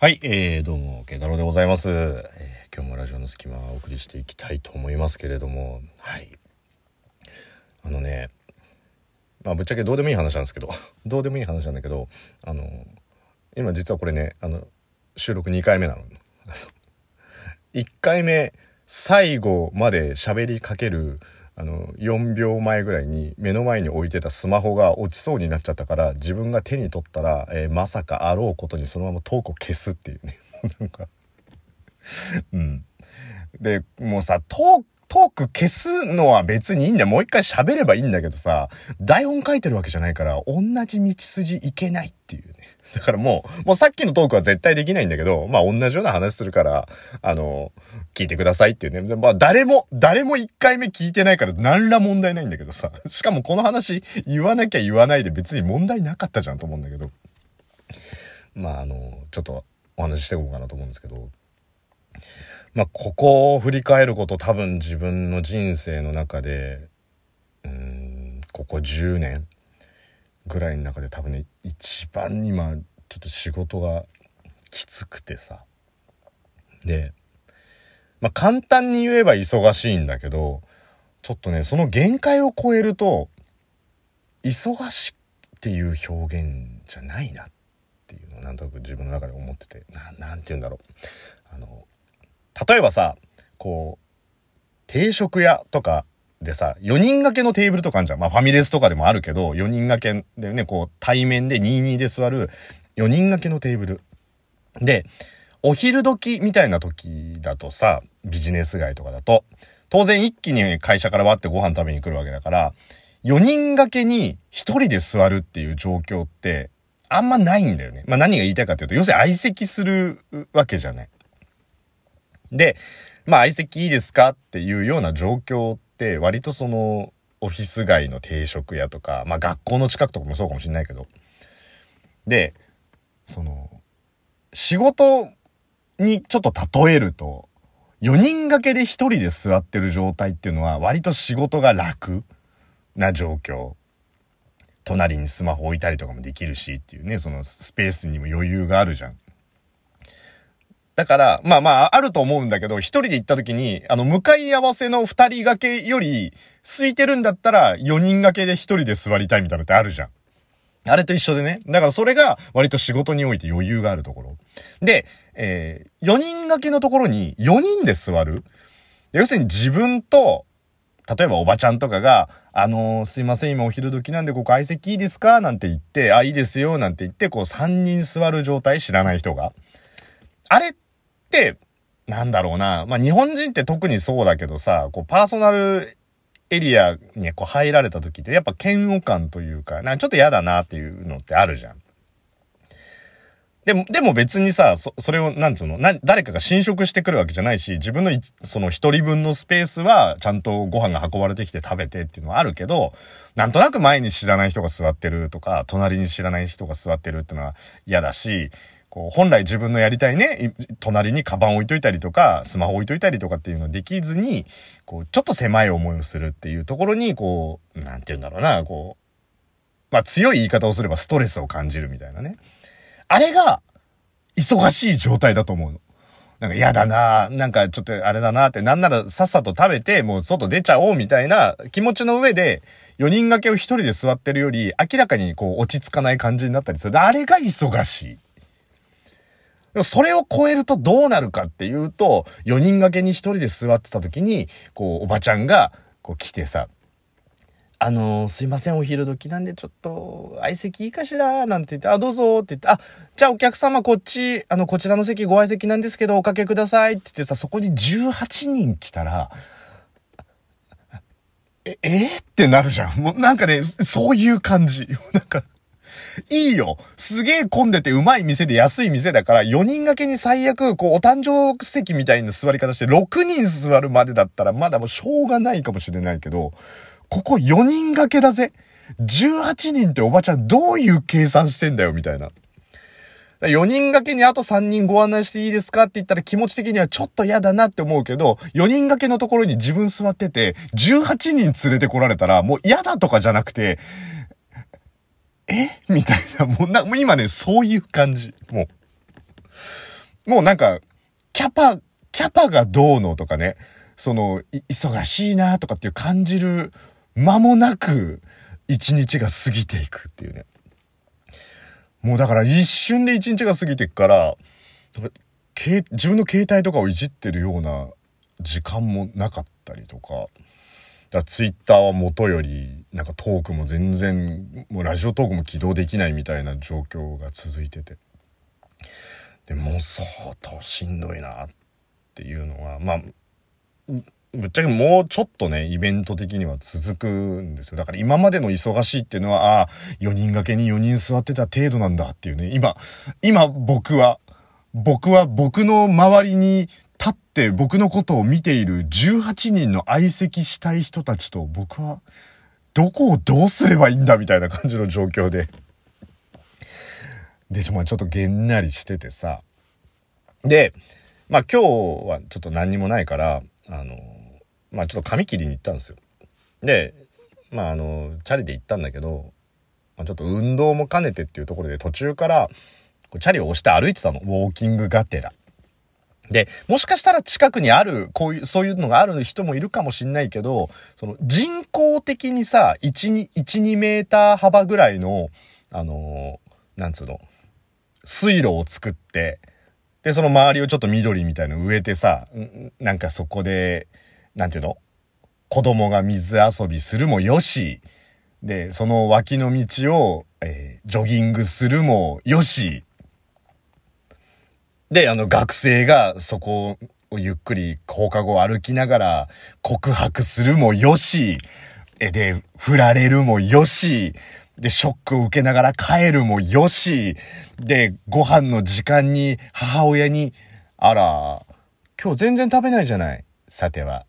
はい、えー、どうも、慶太郎でございます、えー、今日もラジオの隙間をお送りしていきたいと思いますけれども、はい。あのね、まあ、ぶっちゃけどうでもいい話なんですけど、どうでもいい話なんだけど、あの、今実はこれね、あの、収録2回目なの。1回目、最後まで喋りかける、あの、4秒前ぐらいに目の前に置いてたスマホが落ちそうになっちゃったから自分が手に取ったら、えー、まさかあろうことにそのままトークを消すっていうね。なんかうん。で、もうさ、トーク、トーク消すのは別にいいんだよ。もう一回喋ればいいんだけどさ、台本書いてるわけじゃないから、同じ道筋いけないっていうね。だからもう、もうさっきのトークは絶対できないんだけど、まあ同じような話するから、あの、聞いてくださいっていうね。まあ誰も、誰も一回目聞いてないから何ら問題ないんだけどさ。しかもこの話言わなきゃ言わないで別に問題なかったじゃんと思うんだけど。まああの、ちょっとお話ししていこうかなと思うんですけど。まあここを振り返ること多分自分の人生の中で、うん、ここ10年ぐらいの中で多分ね一番今ちょっと仕事がきつくてさ。でまあ簡単に言えば忙しいんだけどちょっとねその限界を超えると忙しいっていう表現じゃないなっていうのをなんとなく自分の中で思ってて。何て言うんだろう。あの例えばさこう定食屋とかでさ、4人掛けのテーブルとかあるじゃん。まあファミレスとかでもあるけど、4人掛けでね、こう対面で22で座る4人掛けのテーブル。で、お昼時みたいな時だとさ、ビジネス街とかだと、当然一気に会社から割ってご飯食べに来るわけだから、4人掛けに1人で座るっていう状況って、あんまないんだよね。まあ何が言いたいかというと、要するに相席するわけじゃない。で、まあ相席いいですかっていうような状況って、って割とそのオフィス街の定食屋とか、まあ学校の近くとかもそうかもしんないけど。で、その、仕事にちょっと例えると、4人掛けで1人で座ってる状態っていうのは割と仕事が楽な状況。隣にスマホ置いたりとかもできるしっていうね、そのスペースにも余裕があるじゃん。だから、まあまあ、あると思うんだけど、一人で行った時に、あの、向かい合わせの二人掛けより、空いてるんだったら、四人掛けで一人で座りたいみたいなのってあるじゃん。あれと一緒でね。だからそれが割と仕事において余裕があるところ。で、えー、4人掛けのところに4人で座る。要するに自分と、例えばおばちゃんとかが、あのー、すいません、今お昼時なんでここ相席いいですか？なんて言って、あ、いいですよ、なんて言って、こう3人座る状態知らない人が。あれっ、なんだろうな。まあ、日本人って特にそうだけどさ、こう、パーソナルエリアにこう入られた時ってやっぱ嫌悪感というか、なんかちょっと嫌だなっていうのってあるじゃん。でも、でも別にさ、そ、それを、なんつうの、な、誰かが侵食してくるわけじゃないし、自分のその一人分のスペースは、ちゃんとご飯が運ばれてきて食べてっていうのはあるけど、なんとなく前に知らない人が座ってるとか、隣に知らない人が座ってるっていうのは嫌だし、こう、本来自分のやりたいね、隣にカバン置いといたりとか、スマホ置いといたりとかっていうのできずに、こう、ちょっと狭い思いをするっていうところに、こう、なんて言うんだろうな、こう、まあ強い言い方をすればストレスを感じるみたいなね。あれが、忙しい状態だと思うの。なんか嫌だななんかちょっとあれだなって、なんならさっさと食べて、もう外出ちゃおうみたいな気持ちの上で、4人掛けを1人で座ってるより、明らかにこう落ち着かない感じになったりする。あれが忙しい。それを超えるとどうなるかっていうと、4人掛けに1人で座ってた時に、こう、おばちゃんが、こう来てさ、あのー、すいません、お昼時なんでちょっと、相席いいかしら？なんて言って、あ、どうぞって言って、あ、じゃあお客様こっち、あの、こちらの席ご相席なんですけど、おかけくださいって言ってさ、そこに18人来たら、え、えー、ってなるじゃん。もうなんかね、そういう感じ。なんか、いいよ。すげえ混んでてうまい店で安い店だから、4人掛けに最悪、こう、お誕生席みたいな座り方して、6人座るまでだったら、まだもうしょうがないかもしれないけど、ここ4人掛けだぜ。18人っておばちゃんどういう計算してんだよ、みたいな。4人掛けにあと3人ご案内していいですかって言ったら気持ち的にはちょっと嫌だなって思うけど、4人掛けのところに自分座ってて、18人連れてこられたら、もう嫌だとかじゃなくて、え？みたいな、もうな、もう今ね、そういう感じ。もう。もうなんか、キャパ、キャパがどうのとかね、その、忙しいなとかっていう感じる間もなく、一日が過ぎていくっていうね。もうだから一瞬で一日が過ぎていくから、自分の携帯とかをいじってるような時間もなかったりとか、だツイッターは元よりなんかトークも全然もうラジオトークも起動できないみたいな状況が続いててでもう相当しんどいなっていうのはまあぶっちゃけもうちょっとね、イベント的には続くんですよ。だから今までの忙しいっていうのは、ああ、4人掛けに4人座ってた程度なんだっていうね、今、今僕は、僕は僕の周りに立って僕のことを見ている18人の相席したい人たちと僕はどこをどうすればいいんだみたいな感じの状況で。で、まあちょっとげんなりしててさ。で、まあ今日はちょっと何にもないから、あの、まあちょっと髪切りに行ったんですよ。で、まああの、チャリで行ったんだけど、まあ、ちょっと運動も兼ねてっていうところで途中から、チャリを押して歩いてたの。ウォーキングがてら。で、もしかしたら近くにある、こういう、そういうのがある人もいるかもしんないけど、その人工的にさ、1、2、1、2メーター幅ぐらいの、あのー、なんつうの、水路を作って、で、その周りをちょっと緑みたいの植えてさ、なんかそこで、なんていうの子供が水遊びするもよし、で、その脇の道を、えー、ジョギングするもよし、で、あの、学生がそこをゆっくり放課後歩きながら告白するもよし、え、で、振られるもよし、で、ショックを受けながら帰るもよし、で、ご飯の時間に母親に、あら、今日全然食べないじゃない。さては、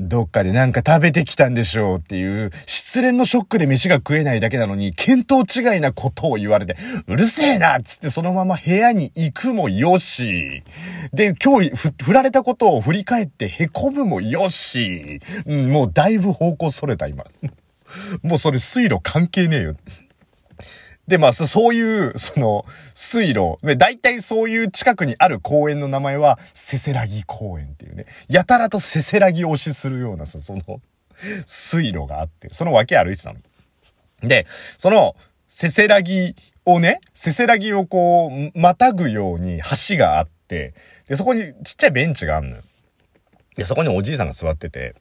どっかでなんか食べてきたんでしょうっていう、失恋のショックで飯が食えないだけなのに、見当違いなことを言われて、うるせえなっつってそのまま部屋に行くもよし。で、今日振られたことを振り返って凹むもよし。うん、もうだいぶ方向それた今。もうそれ水路関係ねえよ。で、まあ、そういう、その、水路、大体そういう近くにある公園の名前は、せせらぎ公園っていうね、やたらとせせらぎ推しするようなさ、その、水路があって、その脇歩いてたの？で、その、せせらぎをね、せせらぎをこう、またぐように橋があって、で、そこにちっちゃいベンチがあんのよ。で、そこにおじいさんが座ってて、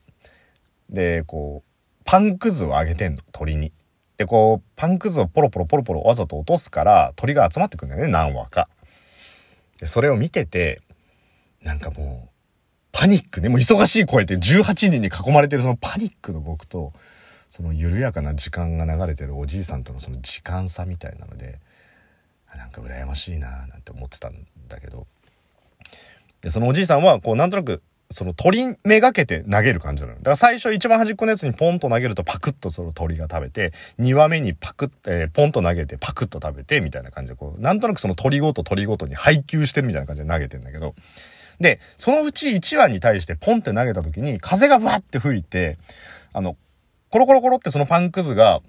で、こう、パンくずをあげてんの、鳥に。で、こう、パンくずをポロポロポロポロわざと落とすから、鳥が集まってくるんだよね、何羽か。で、それを見てて、なんかもう、パニックね、もう忙しい声で18人に囲まれてるそのパニックの僕と、その緩やかな時間が流れてるおじいさんとのその時間差みたいなので、なんか羨ましいななんて思ってたんだけど、で、そのおじいさんは、こう、なんとなく、その鳥めがけて投げる感じなの。だから最初一番端っこのやつにポンと投げるとパクッとその鳥が食べて、2羽目にパクッ、えー、ポンと投げてパクッと食べてみたいな感じでこう、なんとなくその鳥ごと鳥ごとに配球してるみたいな感じで投げてんだけど、で、そのうち1羽に対してポンって投げた時に風がブワって吹いて、あの、コロコロコロってそのパンくずが、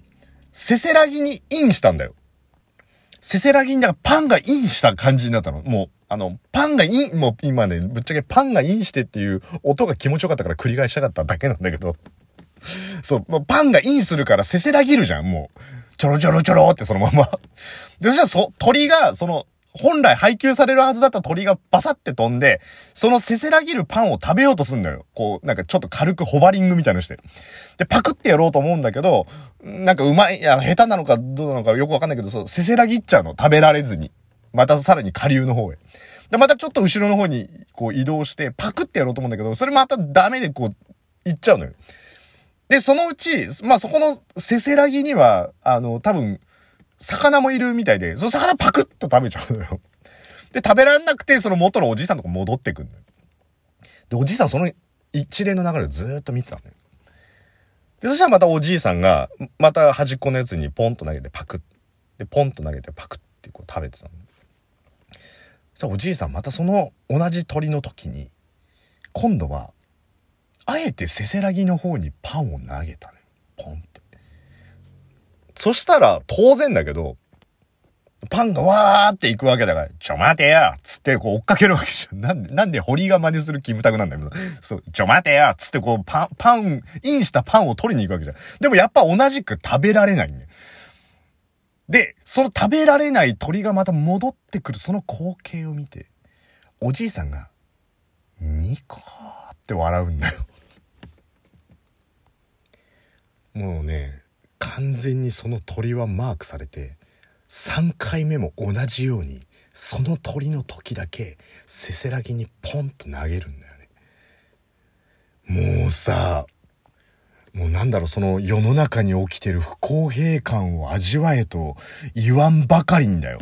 せせらぎにインしたんだよ。せせらぎに、だからパンがインした感じになったの。もう、あの、パンがイン、もう今ね、ぶっちゃけパンがインしてっていう音が気持ちよかったから繰り返したかっただけなんだけど。そう、もうパンがインするからせせらぎるじゃん、もう。ちょろちょろちょろってそのまま。で、そしたらそ、鳥が、その、本来配給されるはずだった鳥がバサって飛んで、そのせせらぎるパンを食べようとすんだよ。こう、なんかちょっと軽くホバリングみたいのして。で、パクってやろうと思うんだけど、なんかうまい、いや、下手なのかどうなのかよくわかんないけど、そう、せせらぎっちゃうの。食べられずに。またさらに下流の方へ。で、またちょっと後ろの方にこう移動してパクってやろうと思うんだけど、それまたダメでこう行っちゃうのよ。で、そのうち、まあ、そこのせせらぎには、あの、多分、魚もいるみたいで、その魚パクッと食べちゃうのよ。で、食べられなくて、その元のおじいさんとか戻ってくんのよ。で、おじいさんその一連の流れをずっと見てたのよ。で、そしたらまたおじいさんが、また端っこのやつにポンと投げてパクッ。で、ポンと投げてパクッってこう食べてたの。じゃあおじいさんまたその同じ鳥の時に、今度は、あえてせせらぎの方にパンを投げたのよ。ポンって。そしたら、当然だけど、パンがわーって行くわけだから、ちょ待てよつってこう追っかけるわけじゃん。なんで、なんで堀が真似するキムタクなんだけど、そう、ちょ待てよつってこうパン、パン、インしたパンを取りに行くわけじゃん。でもやっぱ同じく食べられないんだよ。で、その食べられない鳥がまた戻ってくるその光景を見て、おじいさんが、ニコーって笑うんだよ。もうね、完全にその鳥はマークされて、3回目も同じようにその鳥の時だけせせらぎにポンと投げるんだよねもうさもうなんだろうその世の中に起きてる不公平感を味わえと言わんばかりんだよ。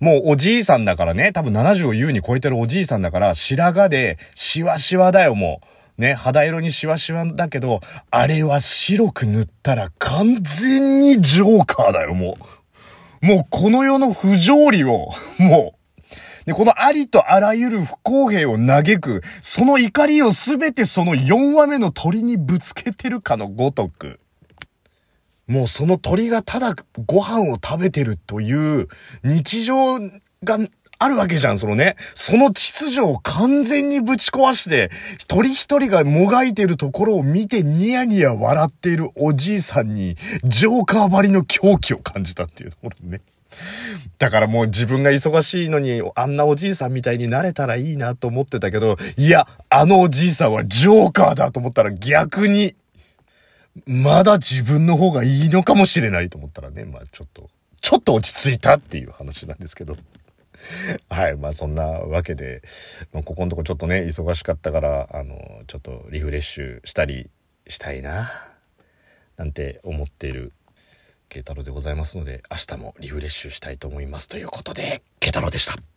もうおじいさんだからね、多分70を優に超えてるおじいさんだから白髪でシワシワだよもう。ね、肌色にシワシワだけど、あれは白く塗ったら完全にジョーカーだよもう。もうこの世の不条理を、もう、で、このありとあらゆる不公平を嘆く、その怒りをすべてその4話目の鳥にぶつけてるかのごとく、もうその鳥がただご飯を食べてるという日常があるわけじゃん、そのね。その秩序を完全にぶち壊して、一人一人がもがいてるところを見てニヤニヤ笑っているおじいさんに、ジョーカーばりの狂気を感じたっていうところね。だからもう自分が忙しいのに、あんなおじいさんみたいになれたらいいなと思ってたけど、いや、あのおじいさんはジョーカーだと思ったら逆に、まだ自分の方がいいのかもしれないと思ったらね、まあちょっと、ちょっと落ち着いたっていう話なんですけど。はい。まあそんなわけで、まあ、ここのとこちょっとね、忙しかったから、あの、ちょっとリフレッシュしたりしたいな、なんて思っている慶太郎でございますので、明日もリフレッシュしたいと思います。ということで、慶太郎でした。